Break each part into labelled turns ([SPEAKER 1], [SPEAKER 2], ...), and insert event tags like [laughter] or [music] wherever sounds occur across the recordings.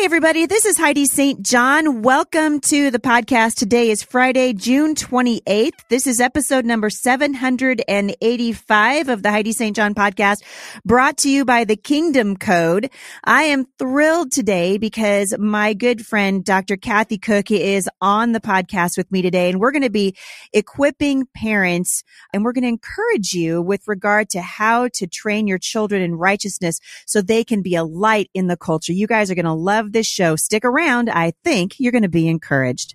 [SPEAKER 1] Hey, everybody. This is Heidi St. John. Welcome to the podcast. Today is Friday, June 28th. This is episode number 785 of the Heidi St. John podcast brought to you by the Kingdom Code. I am thrilled today because my good friend, Dr. Kathy Koch is on the podcast with me today and we're going to be equipping parents and we're going to encourage you with regard to how to train your children in righteousness so they can be a light in the culture. You guys are going to love love this show. Stick around. I think you're going to be encouraged.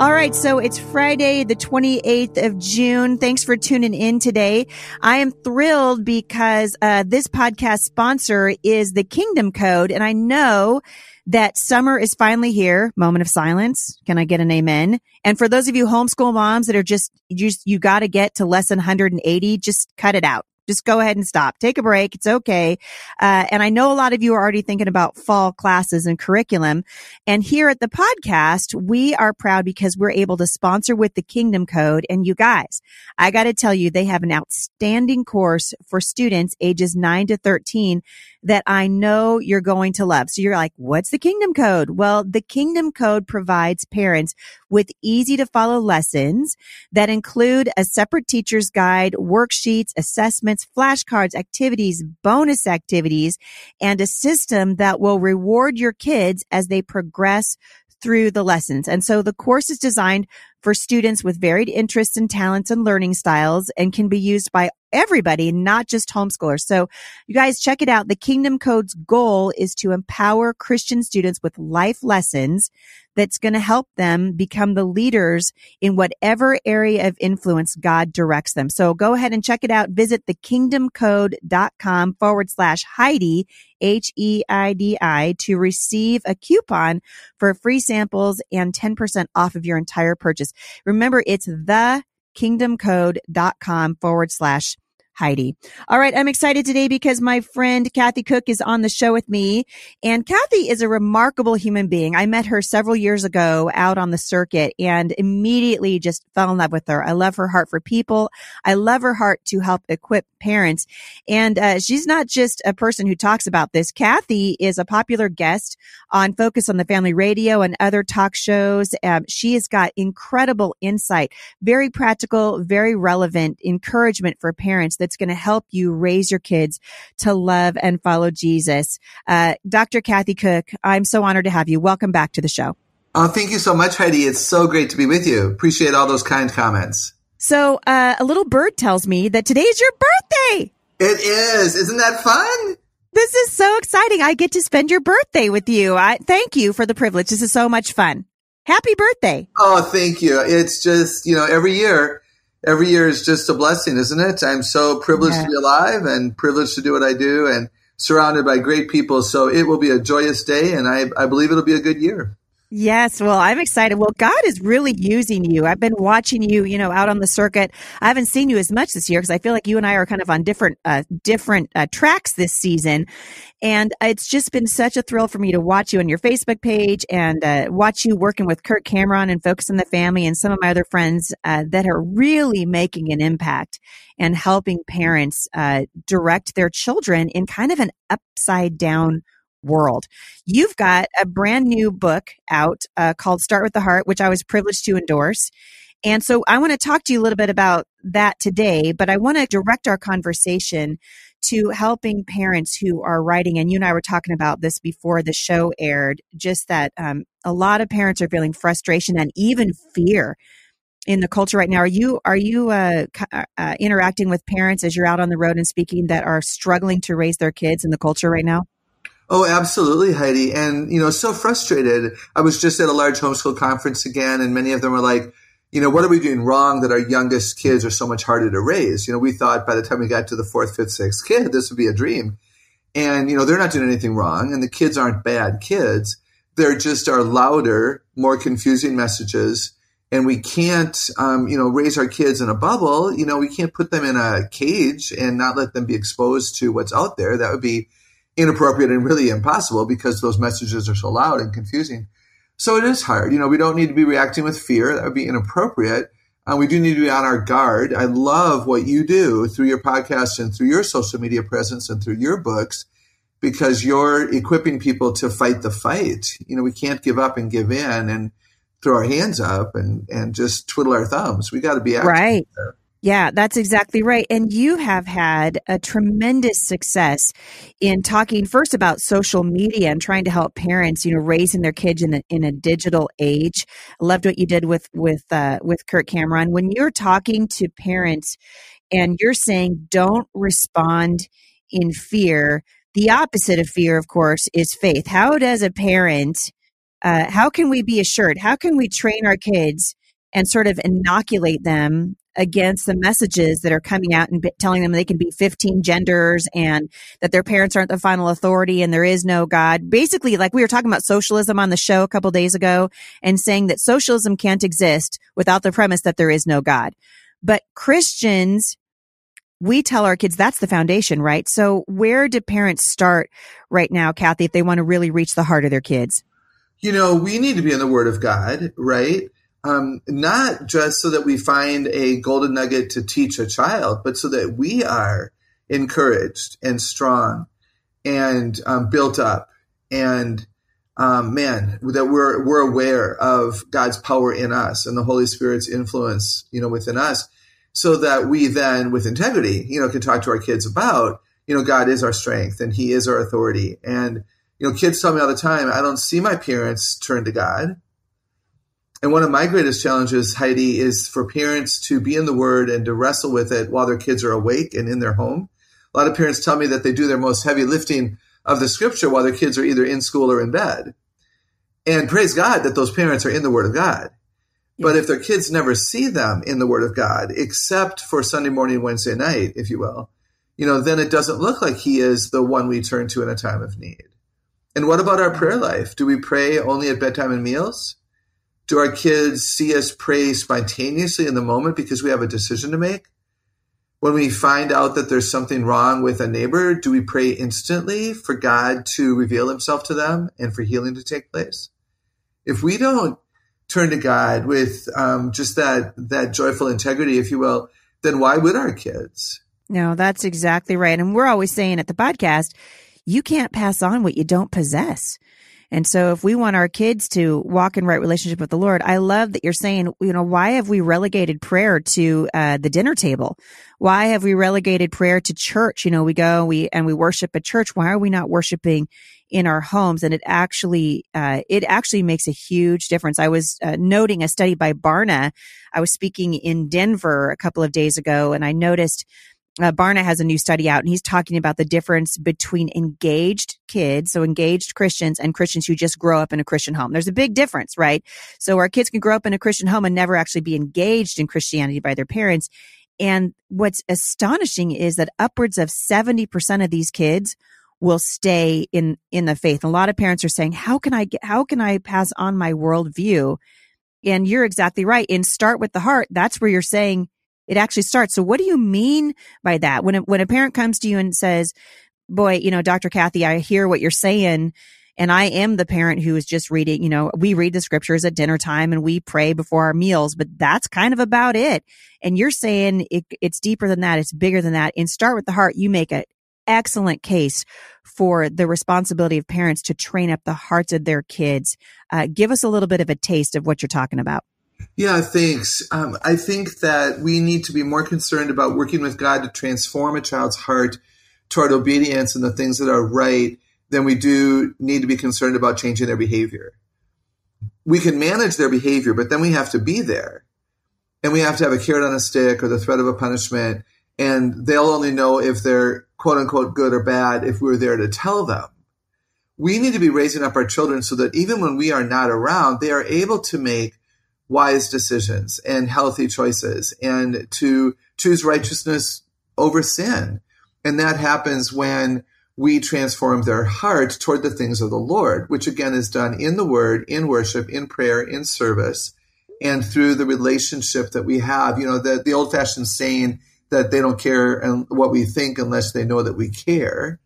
[SPEAKER 1] All right. So it's Friday, the 28th of June. Thanks for tuning in today. I am thrilled because uh, this podcast sponsor is the Kingdom Code. And I know that summer is finally here. Moment of silence. Can I get an amen? And for those of you homeschool moms that are just, you you got to get to less than 180, just cut it out. Just go ahead and stop. Take a break. It's okay. Uh, and I know a lot of you are already thinking about fall classes and curriculum. And here at the podcast, we are proud because we're able to sponsor with the Kingdom Code. And you guys, I got to tell you, they have an outstanding course for students ages 9 to 13 that I know you're going to love. So you're like, what's the Kingdom Code? Well, the Kingdom Code provides parents with easy to follow lessons that include a separate teacher's guide, worksheets, assessments, flashcards, activities, bonus activities, and a system that will reward your kids as they progress through the lessons. And so the course is designed for students with varied interests and talents and learning styles and can be used by everybody, not just homeschoolers. So you guys check it out. The Kingdom Code's goal is to empower Christian students with life lessons that's going to help them become the leaders in whatever area of influence God directs them. So go ahead and check it out. Visit thekingdomcode.com forward slash Heidi, H-E-I-D-I to receive a coupon for free samples and 10% off of your entire purchase. Remember, it's the kingdomcode.com forward slash Heidi. All right. I'm excited today because my friend Kathy Koch is on the show with me and Kathy is a remarkable human being. I met her several years ago out on the circuit and immediately just fell in love with her. I love her heart for people. I love her heart to help equip parents. And uh, she's not just a person who talks about this. Kathy is a popular guest on Focus on the Family Radio and other talk shows. Um, she has got incredible insight, very practical, very relevant encouragement for parents that that's going to help you raise your kids to love and follow Jesus. Uh, Dr. Kathy Koch, I'm so honored to have you. Welcome back to the show.
[SPEAKER 2] Oh, thank you so much, Heidi. It's so great to be with you. Appreciate all those kind comments.
[SPEAKER 1] So, uh, a little bird tells me that today is your birthday.
[SPEAKER 2] It is. Isn't that fun?
[SPEAKER 1] This is so exciting. I get to spend your birthday with you. I thank you for the privilege. This is so much fun. Happy birthday.
[SPEAKER 2] Oh, thank you. It's just, you know, every year every year is just a blessing, isn't it? I'm so privileged yeah. to be alive and privileged to do what I do and surrounded by great people. So it will be a joyous day and I, I believe it'll be a good year.
[SPEAKER 1] Yes, well, I'm excited. Well, God is really using you. I've been watching you, you know, out on the circuit. I haven't seen you as much this year because I feel like you and I are kind of on different, uh, different uh, tracks this season, and it's just been such a thrill for me to watch you on your Facebook page and uh, watch you working with Kirk Cameron and Focus on the Family and some of my other friends uh, that are really making an impact and helping parents uh, direct their children in kind of an upside down world. You've got a brand new book out uh, called Start with the Heart, which I was privileged to endorse. And so I want to talk to you a little bit about that today, but I want to direct our conversation to helping parents who are writing. And you and I were talking about this before the show aired, just that um, a lot of parents are feeling frustration and even fear in the culture right now. Are you are you uh, uh, uh, interacting with parents as you're out on the road and speaking that are struggling to raise their kids in the culture right now?
[SPEAKER 2] Oh, absolutely, Heidi. And, you know, so frustrated. I was just at a large homeschool conference again, and many of them were like, you know, what are we doing wrong that our youngest kids are so much harder to raise? You know, we thought by the time we got to the fourth, fifth, sixth kid, this would be a dream. And, you know, they're not doing anything wrong, and the kids aren't bad kids. They're just our louder, more confusing messages. And we can't, um, you know, raise our kids in a bubble. You know, we can't put them in a cage and not let them be exposed to what's out there. That would be inappropriate and really impossible because those messages are so loud and confusing. So it is hard. You know, we don't need to be reacting with fear. That would be inappropriate. uh, we do need to be on our guard. I love what you do through your podcast and through your social media presence and through your books because you're equipping people to fight the fight. You know, we can't give up and give in and throw our hands up and, and just twiddle our thumbs. We got to be
[SPEAKER 1] right. There. Yeah, that's exactly right. And you have had a tremendous success in talking first about social media and trying to help parents, you know, raising their kids in a, in a digital age. I loved what you did with with uh, with Kirk Cameron when you're talking to parents and you're saying don't respond in fear. The opposite of fear, of course, is faith. How does a parent? Uh, how can we be assured? How can we train our kids and sort of inoculate them against the messages that are coming out and telling them they can be 15 genders and that their parents aren't the final authority and there is no God. Basically, like we were talking about socialism on the show a couple days ago and saying that socialism can't exist without the premise that there is no God. But Christians, we tell our kids that's the foundation, right? So where do parents start right now, Kathy, if they want to really reach the heart of their kids?
[SPEAKER 2] You know, we need to be in the Word of God, right? Um, not just so that we find a golden nugget to teach a child, but so that we are encouraged and strong and um, built up and um, man that we're we're aware of God's power in us and the Holy Spirit's influence you know within us so that we then with integrity you know can talk to our kids about you know God is our strength and he is our authority. And you know kids tell me all the time I don't see my parents turn to God and one of my greatest challenges, Heidi, is for parents to be in the Word and to wrestle with it while their kids are awake and in their home. A lot of parents tell me that they do their most heavy lifting of the Scripture while their kids are either in school or in bed. And praise God that those parents are in the Word of God. But if their kids never see them in the Word of God, except for Sunday morning, Wednesday night, if you will, you know, then it doesn't look like He is the one we turn to in a time of need. And what about our prayer mm-hmm. life? Do we pray only at bedtime and meals? Do our kids see us pray spontaneously in the moment because we have a decision to make? When we find out that there's something wrong with a neighbor, do we pray instantly for God to reveal himself to them and for healing to take place? If we don't turn to God with um, just that, that joyful integrity, if you will, then why would our kids?
[SPEAKER 1] No, that's exactly right. And we're always saying at the podcast, you can't pass on what you don't possess. And so if we want our kids to walk in right relationship with the Lord, I love that you're saying, you know, why have we relegated prayer to uh, the dinner table? Why have we relegated prayer to church? You know, we go we and we worship at church. Why are we not worshiping in our homes? And it actually, uh, it actually makes a huge difference. I was uh, noting a study by Barna. I was speaking in Denver a couple of days ago, and I noticed uh, Barna has a new study out and he's talking about the difference between engaged kids, so engaged Christians and Christians who just grow up in a Christian home. There's a big difference, right? So our kids can grow up in a Christian home and never actually be engaged in Christianity by their parents. And what's astonishing is that upwards of 70% of these kids will stay in, in the faith. And A lot of parents are saying, how can I get, how can I pass on my worldview? And you're exactly right. In start with the heart, that's where you're saying, it actually starts. So what do you mean by that? When a, when a parent comes to you and says, boy, you know, Dr. Kathy, I hear what you're saying. And I am the parent who is just reading, you know, we read the scriptures at dinner time and we pray before our meals, but that's kind of about it. And you're saying it, it's deeper than that. It's bigger than that. And start with the heart. You make an excellent case for the responsibility of parents to train up the hearts of their kids. Uh, give us a little bit of a taste of what you're talking about.
[SPEAKER 2] Yeah, thanks. Um, I think that we need to be more concerned about working with God to transform a child's heart toward obedience and the things that are right than we do need to be concerned about changing their behavior. We can manage their behavior, but then we have to be there. And we have to have a carrot on a stick or the threat of a punishment. And they'll only know if they're quote unquote good or bad if we're there to tell them. We need to be raising up our children so that even when we are not around, they are able to make wise decisions and healthy choices and to choose righteousness over sin. And that happens when we transform their heart toward the things of the Lord, which again is done in the word, in worship, in prayer, in service, and through the relationship that we have. You know, the, the old fashioned saying that they don't care and what we think unless they know that we care.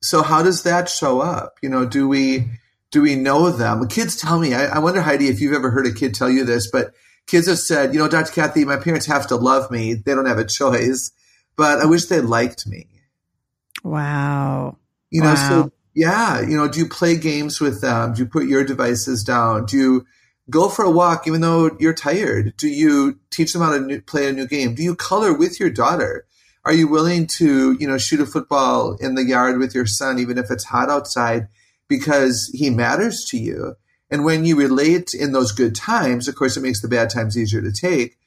[SPEAKER 2] So how does that show up? You know, do we, do we know them? Kids tell me, I, I wonder, Heidi, if you've ever heard a kid tell you this, but kids have said, you know, Dr. Kathy, my parents have to love me. They don't have a choice, but I wish they liked me.
[SPEAKER 1] Wow.
[SPEAKER 2] You know,
[SPEAKER 1] wow.
[SPEAKER 2] so yeah, you know, do you play games with them? Do you put your devices down? Do you go for a walk even though you're tired? Do you teach them how to new, play a new game? Do you color with your daughter? Are you willing to, you know, shoot a football in the yard with your son even if it's hot outside because he matters to you? And when you relate in those good times, of course, it makes the bad times easier to take.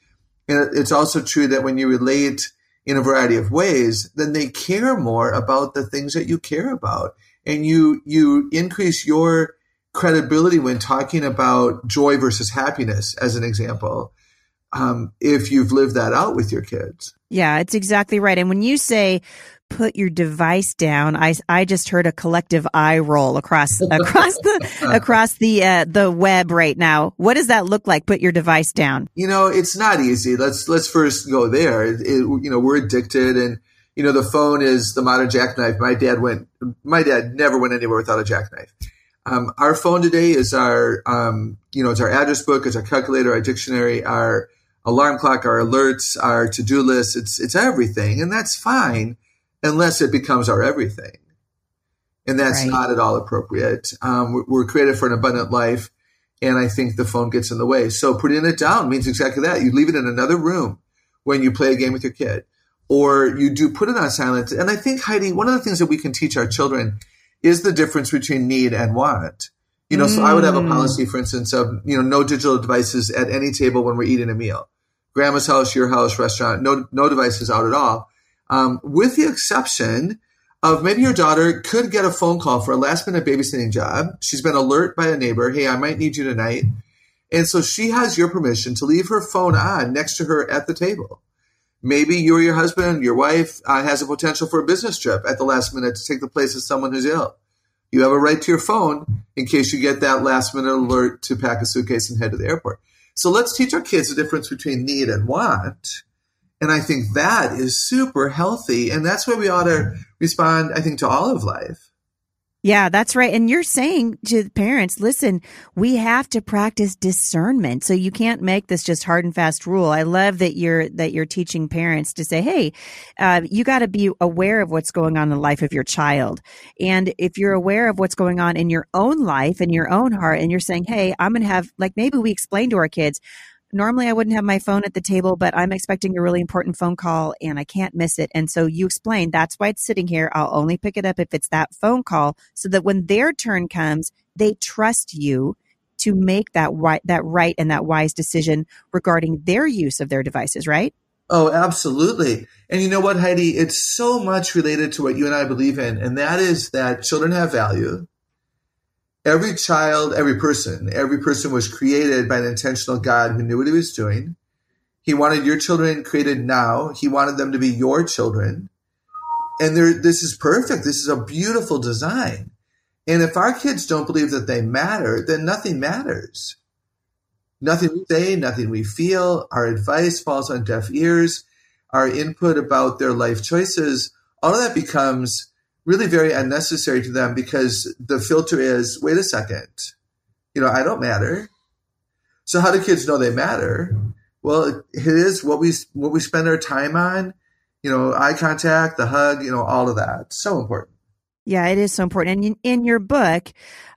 [SPEAKER 2] And it's also true that when you relate in a variety of ways, then they care more about the things that you care about and you you increase your credibility when talking about joy versus happiness as an example um, if you've lived that out with your kids
[SPEAKER 1] yeah it's exactly right and when you say put your device down i, I just heard a collective eye roll across [laughs] across the across the uh, the web right now what does that look like put your device down
[SPEAKER 2] you know it's not easy let's let's first go there it, it, you know we're addicted and you know, the phone is the modern jackknife. My dad went, my dad never went anywhere without a jackknife. Um, our phone today is our, um, you know, it's our address book, it's our calculator, our dictionary, our alarm clock, our alerts, our to-do list. It's, it's everything. And that's fine unless it becomes our everything. And that's right. not at all appropriate. Um, we're, we're created for an abundant life. And I think the phone gets in the way. So putting it down means exactly that. You leave it in another room when you play a game with your kid or you do put it on silent. And I think, Heidi, one of the things that we can teach our children is the difference between need and want. You know, mm. so I would have a policy, for instance, of, you know, no digital devices at any table when we're eating a meal. Grandma's house, your house, restaurant, no, no devices out at all. Um, with the exception of maybe your daughter could get a phone call for a last minute babysitting job. She's been alert by a neighbor. Hey, I might need you tonight. And so she has your permission to leave her phone on next to her at the table. Maybe you or your husband, your wife uh, has a potential for a business trip at the last minute to take the place of someone who's ill. You have a right to your phone in case you get that last minute alert to pack a suitcase and head to the airport. So let's teach our kids the difference between need and want. And I think that is super healthy. And that's where we ought to respond, I think, to all of life.
[SPEAKER 1] Yeah, that's right. And you're saying to parents, listen, we have to practice discernment. So you can't make this just hard and fast rule. I love that you're, that you're teaching parents to say, Hey, uh, you got to be aware of what's going on in the life of your child. And if you're aware of what's going on in your own life and your own heart, and you're saying, Hey, I'm going to have, like maybe we explain to our kids, normally I wouldn't have my phone at the table, but I'm expecting a really important phone call and I can't miss it. And so you explain that's why it's sitting here. I'll only pick it up if it's that phone call so that when their turn comes, they trust you to make that right, that right and that wise decision regarding their use of their devices, right?
[SPEAKER 2] Oh, absolutely. And you know what, Heidi? It's so much related to what you and I believe in, and that is that children have value every child, every person, every person was created by an intentional God who knew what he was doing. He wanted your children created now. He wanted them to be your children. And this is perfect. This is a beautiful design. And if our kids don't believe that they matter, then nothing matters. Nothing we say, nothing we feel, our advice falls on deaf ears, our input about their life choices, all of that becomes really very unnecessary to them because the filter is wait a second, you know, I don't matter. So how do kids know they matter? Well, it is what we what we spend our time on, you know, eye contact, the hug, you know, all of that. So important.
[SPEAKER 1] Yeah, it is so important. And in, in your book,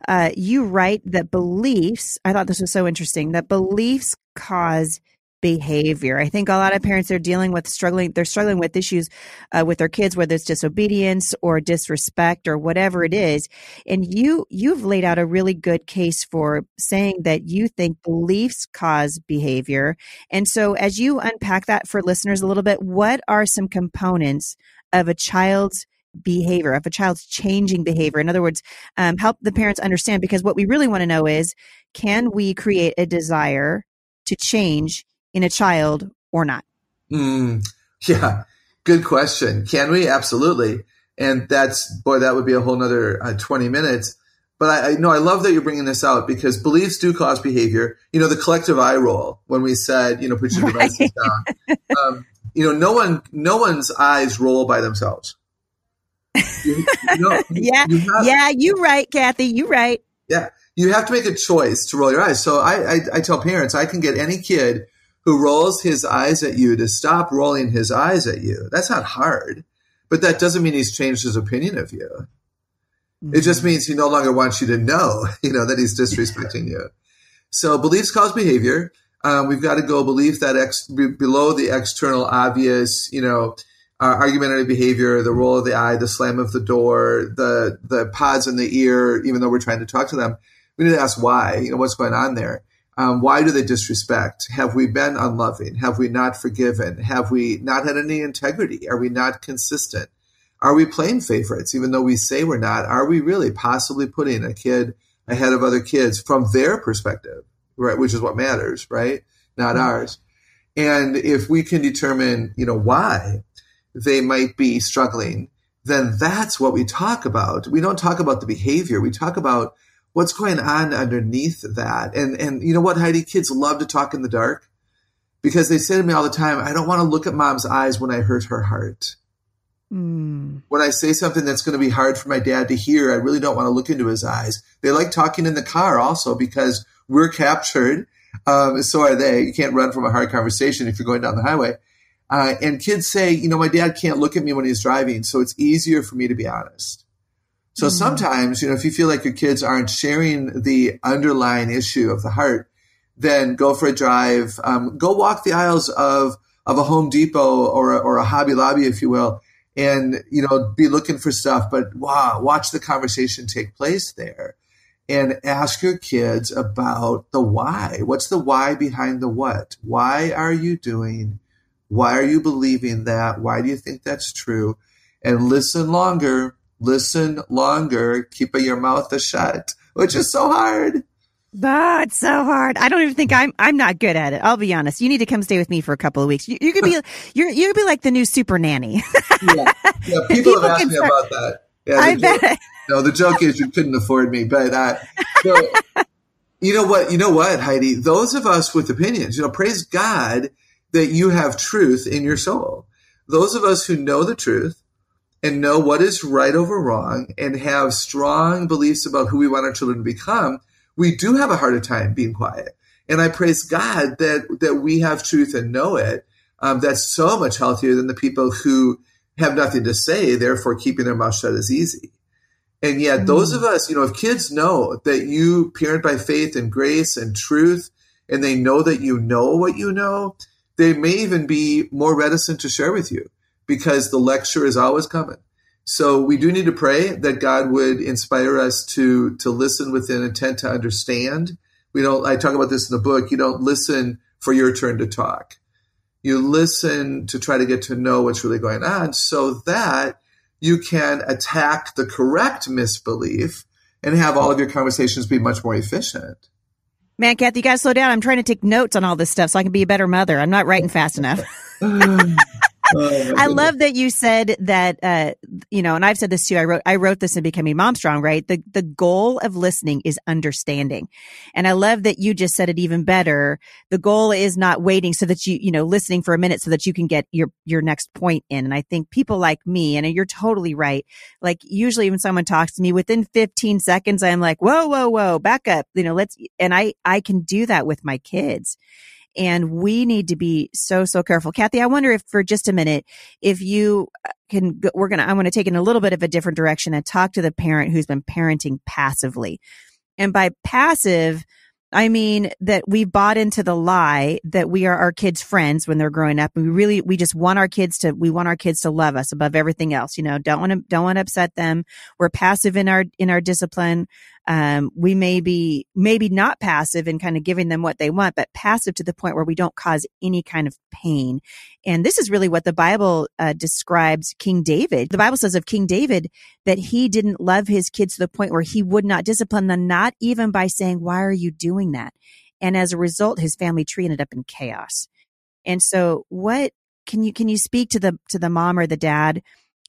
[SPEAKER 1] uh, you write that beliefs. I thought this was so interesting. That beliefs cause behavior. I think a lot of parents are dealing with struggling, they're struggling with issues uh, with their kids, whether it's disobedience or disrespect or whatever it is. And you, you've laid out a really good case for saying that you think beliefs cause behavior. And so as you unpack that for listeners a little bit, what are some components of a child's behavior, of a child's changing behavior. In other words, um, help the parents understand because what we really want to know is can we create a desire to change in a child or not?
[SPEAKER 2] Mm, [laughs] yeah, good question. Can we? Absolutely. And that's, boy, that would be a whole nother uh, 20 minutes. But I, I know I love that you're bringing this out because beliefs do cause behavior. You know, the collective eye roll when we said, you know, put your right. devices down. Um, you know, no one, no one's eyes roll by themselves.
[SPEAKER 1] You, you know, [laughs] yeah, you have, yeah, you right, Kathy. You right.
[SPEAKER 2] Yeah, you have to make a choice to roll your eyes. So I, I, I tell parents I can get any kid who rolls his eyes at you to stop rolling his eyes at you. That's not hard, but that doesn't mean he's changed his opinion of you. Mm-hmm. It just mm-hmm. means he no longer wants you to know, [laughs] you know, that he's disrespecting you. So beliefs cause behavior. Um, we've got to go belief that ex- below the external obvious, you know, uh, argumentative behavior, the roll of the eye, the slam of the door, the the pods in the ear, even though we're trying to talk to them, we need to ask why. You know, what's going on there? Um, why do they disrespect? Have we been unloving? Have we not forgiven? Have we not had any integrity? Are we not consistent? Are we playing favorites, even though we say we're not? Are we really possibly putting a kid ahead of other kids from their perspective, right? Which is what matters, right? Not mm-hmm. ours. And if we can determine, you know, why, they might be struggling, then that's what we talk about. We don't talk about the behavior. We talk about what's going on underneath that. And, and you know what, Heidi? Kids love to talk in the dark because they say to me all the time, I don't want to look at mom's eyes when I hurt her heart. Mm. When I say something that's going to be hard for my dad to hear, I really don't want to look into his eyes. They like talking in the car also because we're captured. Um, so are they. You can't run from a hard conversation if you're going down the highway. Uh, and kids say, you know, my dad can't look at me when he's driving, so it's easier for me to be honest. So mm-hmm. sometimes, you know, if you feel like your kids aren't sharing the underlying issue of the heart, then go for a drive. Um, go walk the aisles of of a Home Depot or a, or a Hobby Lobby, if you will, and you know, be looking for stuff. But wow, watch the conversation take place there, and ask your kids about the why. What's the why behind the what? Why are you doing? Why are you believing that? Why do you think that's true? And listen longer, listen longer, keep your mouth shut, which is so hard.
[SPEAKER 1] That's so hard. I don't even think I'm. I'm not good at it. I'll be honest. You need to come stay with me for a couple of weeks. You, you could be. [laughs] you're. You could be like the new super nanny. [laughs]
[SPEAKER 2] yeah. yeah. People, people have asked me start, about that. Yeah, I joke, bet. No, the joke is you couldn't afford me, but uh, so, you know what? You know what, Heidi? Those of us with opinions, you know, praise God that you have truth in your soul. Those of us who know the truth and know what is right over wrong and have strong beliefs about who we want our children to become, we do have a harder time being quiet. And I praise God that, that we have truth and know it. Um, that's so much healthier than the people who have nothing to say, therefore keeping their mouth shut is easy. And yet mm. those of us, you know, if kids know that you parent by faith and grace and truth, and they know that you know what you know, they may even be more reticent to share with you because the lecture is always coming. So we do need to pray that God would inspire us to to listen with an intent to understand. We don't I talk about this in the book, you don't listen for your turn to talk. You listen to try to get to know what's really going on so that you can attack the correct misbelief and have all of your conversations be much more efficient.
[SPEAKER 1] Man, Kathy, you got to slow down. I'm trying to take notes on all this stuff so I can be a better mother. I'm not writing fast enough. [laughs] Oh, I love that you said that, uh, you know, and I've said this too. I wrote, I wrote this in Becoming Mom Strong, right? The, the goal of listening is understanding. And I love that you just said it even better. The goal is not waiting so that you, you know, listening for a minute so that you can get your, your next point in. And I think people like me, and you're totally right. Like usually when someone talks to me within 15 seconds, I'm like, whoa, whoa, whoa, back up. You know, let's, and I, I can do that with my kids. And we need to be so, so careful. Kathy, I wonder if for just a minute, if you uh, can, we're going to, I want to take in a little bit of a different direction and talk to the parent who's been parenting passively. And by passive, I mean that we bought into the lie that we are our kids' friends when they're growing up. We really, we just want our kids to, we want our kids to love us above everything else. You know, don't want to, don't want to upset them. We're passive in our, in our discipline. Um, we may be maybe not passive in kind of giving them what they want, but passive to the point where we don't cause any kind of pain. And this is really what the Bible uh, describes King David. The Bible says of King David that he didn't love his kids to the point where he would not discipline them, not even by saying, why are you doing that? And as a result, his family tree ended up in chaos. And so what can you, can you speak to the, to the mom or the dad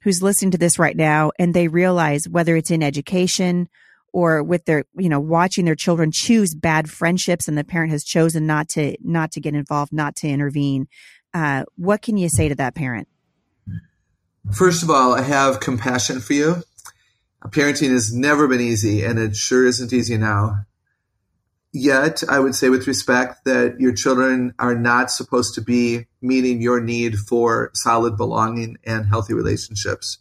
[SPEAKER 1] who's listening to this right now and they realize whether it's in education or with their, you know, watching their children choose bad friendships and the parent has chosen not to, not to get involved, not to intervene. Uh, what can you say to that parent?
[SPEAKER 2] First of all, I have compassion for you. Parenting has never been easy and it sure isn't easy now. Yet, I would say with respect that your children are not supposed to be meeting your need for solid belonging and healthy relationships.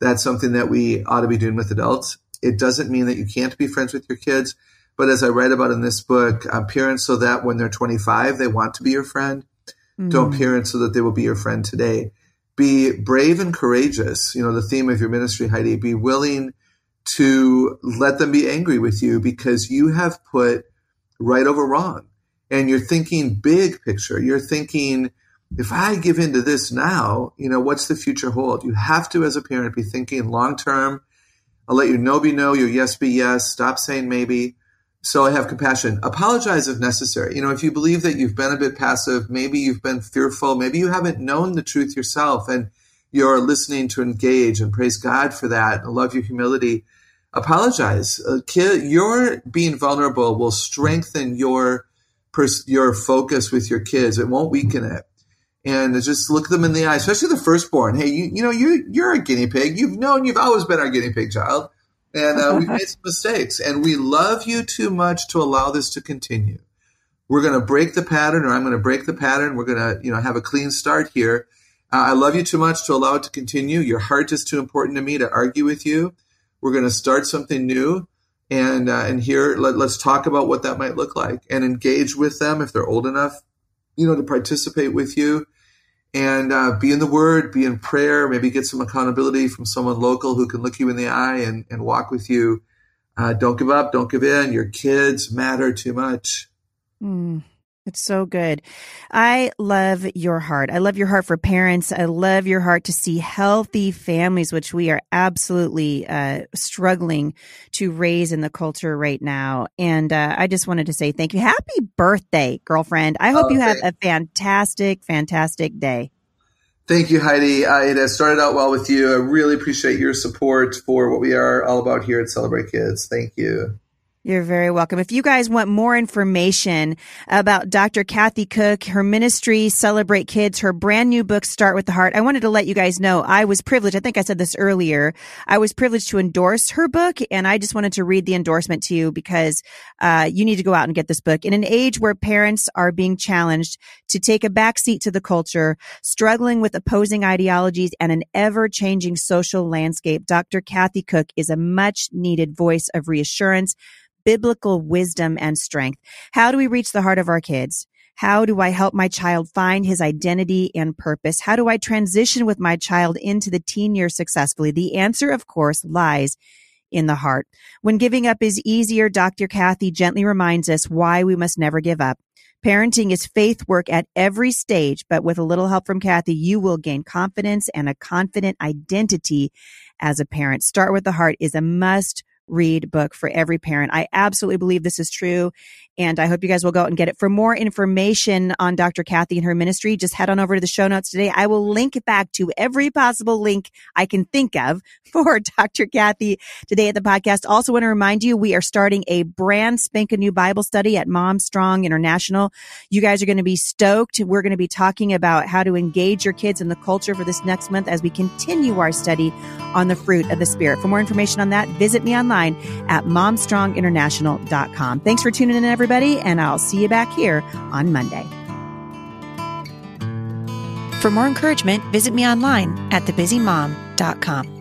[SPEAKER 2] That's something that we ought to be doing with adults. It doesn't mean that you can't be friends with your kids, but as I write about in this book, uh, parents so that when they're 25, they want to be your friend. Mm. Don't parent so that they will be your friend today. Be brave and courageous. You know, the theme of your ministry, Heidi, be willing to let them be angry with you because you have put right over wrong. And you're thinking big picture. You're thinking, if I give into this now, you know, what's the future hold? You have to, as a parent, be thinking long term. I'll let your no be no, your yes be yes. Stop saying maybe. So I have compassion. Apologize if necessary. You know, if you believe that you've been a bit passive, maybe you've been fearful, maybe you haven't known the truth yourself and you're listening to engage and praise God for that. I love your humility apologize. Uh, your being vulnerable will strengthen your pers- your focus with your kids. It won't weaken it. And just look them in the eye, especially the firstborn. Hey, you, you know, you, you're a guinea pig. You've known you've always been our guinea pig child. And uh, we've made some [laughs] mistakes. And we love you too much to allow this to continue. We're going to break the pattern, or I'm going to break the pattern. We're going to, you know, have a clean start here. Uh, I love you too much to allow it to continue. Your heart is too important to me to argue with you. We're going to start something new. And, uh, and here, let, let's talk about what that might look like and engage with them if they're old enough, you know, to participate with you and uh, be in the word, be in prayer, maybe get some accountability from someone local who can look you in the eye and, and walk with you. Uh, don't give up, don't give in. Your kids matter too much.
[SPEAKER 1] Mm. It's so good. I love your heart. I love your heart for parents. I love your heart to see healthy families, which we are absolutely uh, struggling to raise in the culture right now. And uh, I just wanted to say thank you. Happy birthday, girlfriend. I hope oh, you have a fantastic, fantastic day.
[SPEAKER 2] Thank you, Heidi. Uh, it has started out well with you. I really appreciate your support for what we are all about here at Celebrate Kids. Thank you.
[SPEAKER 1] You're very welcome. If you guys want more information about Dr. Kathy Koch, her ministry, Celebrate Kids, her brand new book, Start with the Heart, I wanted to let you guys know I was privileged. I think I said this earlier. I was privileged to endorse her book, and I just wanted to read the endorsement to you because uh, you need to go out and get this book. In an age where parents are being challenged to take a backseat to the culture, struggling with opposing ideologies and an ever changing social landscape, Dr. Kathy Koch is a much needed voice of reassurance biblical wisdom and strength. How do we reach the heart of our kids? How do I help my child find his identity and purpose? How do I transition with my child into the teen years successfully? The answer, of course, lies in the heart. When giving up is easier, Dr. Kathy gently reminds us why we must never give up. Parenting is faith work at every stage, but with a little help from Kathy, you will gain confidence and a confident identity as a parent. Start with the heart is a must read book for every parent. I absolutely believe this is true. And I hope you guys will go out and get it. For more information on Dr. Kathy and her ministry, just head on over to the show notes today. I will link back to every possible link I can think of [laughs] for Dr. Kathy today at the podcast. Also want to remind you, we are starting a brand spanking new Bible study at Mom Strong International. You guys are going to be stoked. We're going to be talking about how to engage your kids in the culture for this next month as we continue our study on the fruit of the Spirit. For more information on that, visit me online at momstronginternational.com. Thanks for tuning in, everybody everybody, and I'll see you back here on Monday.
[SPEAKER 3] For more encouragement, visit me online at thebusymom.com.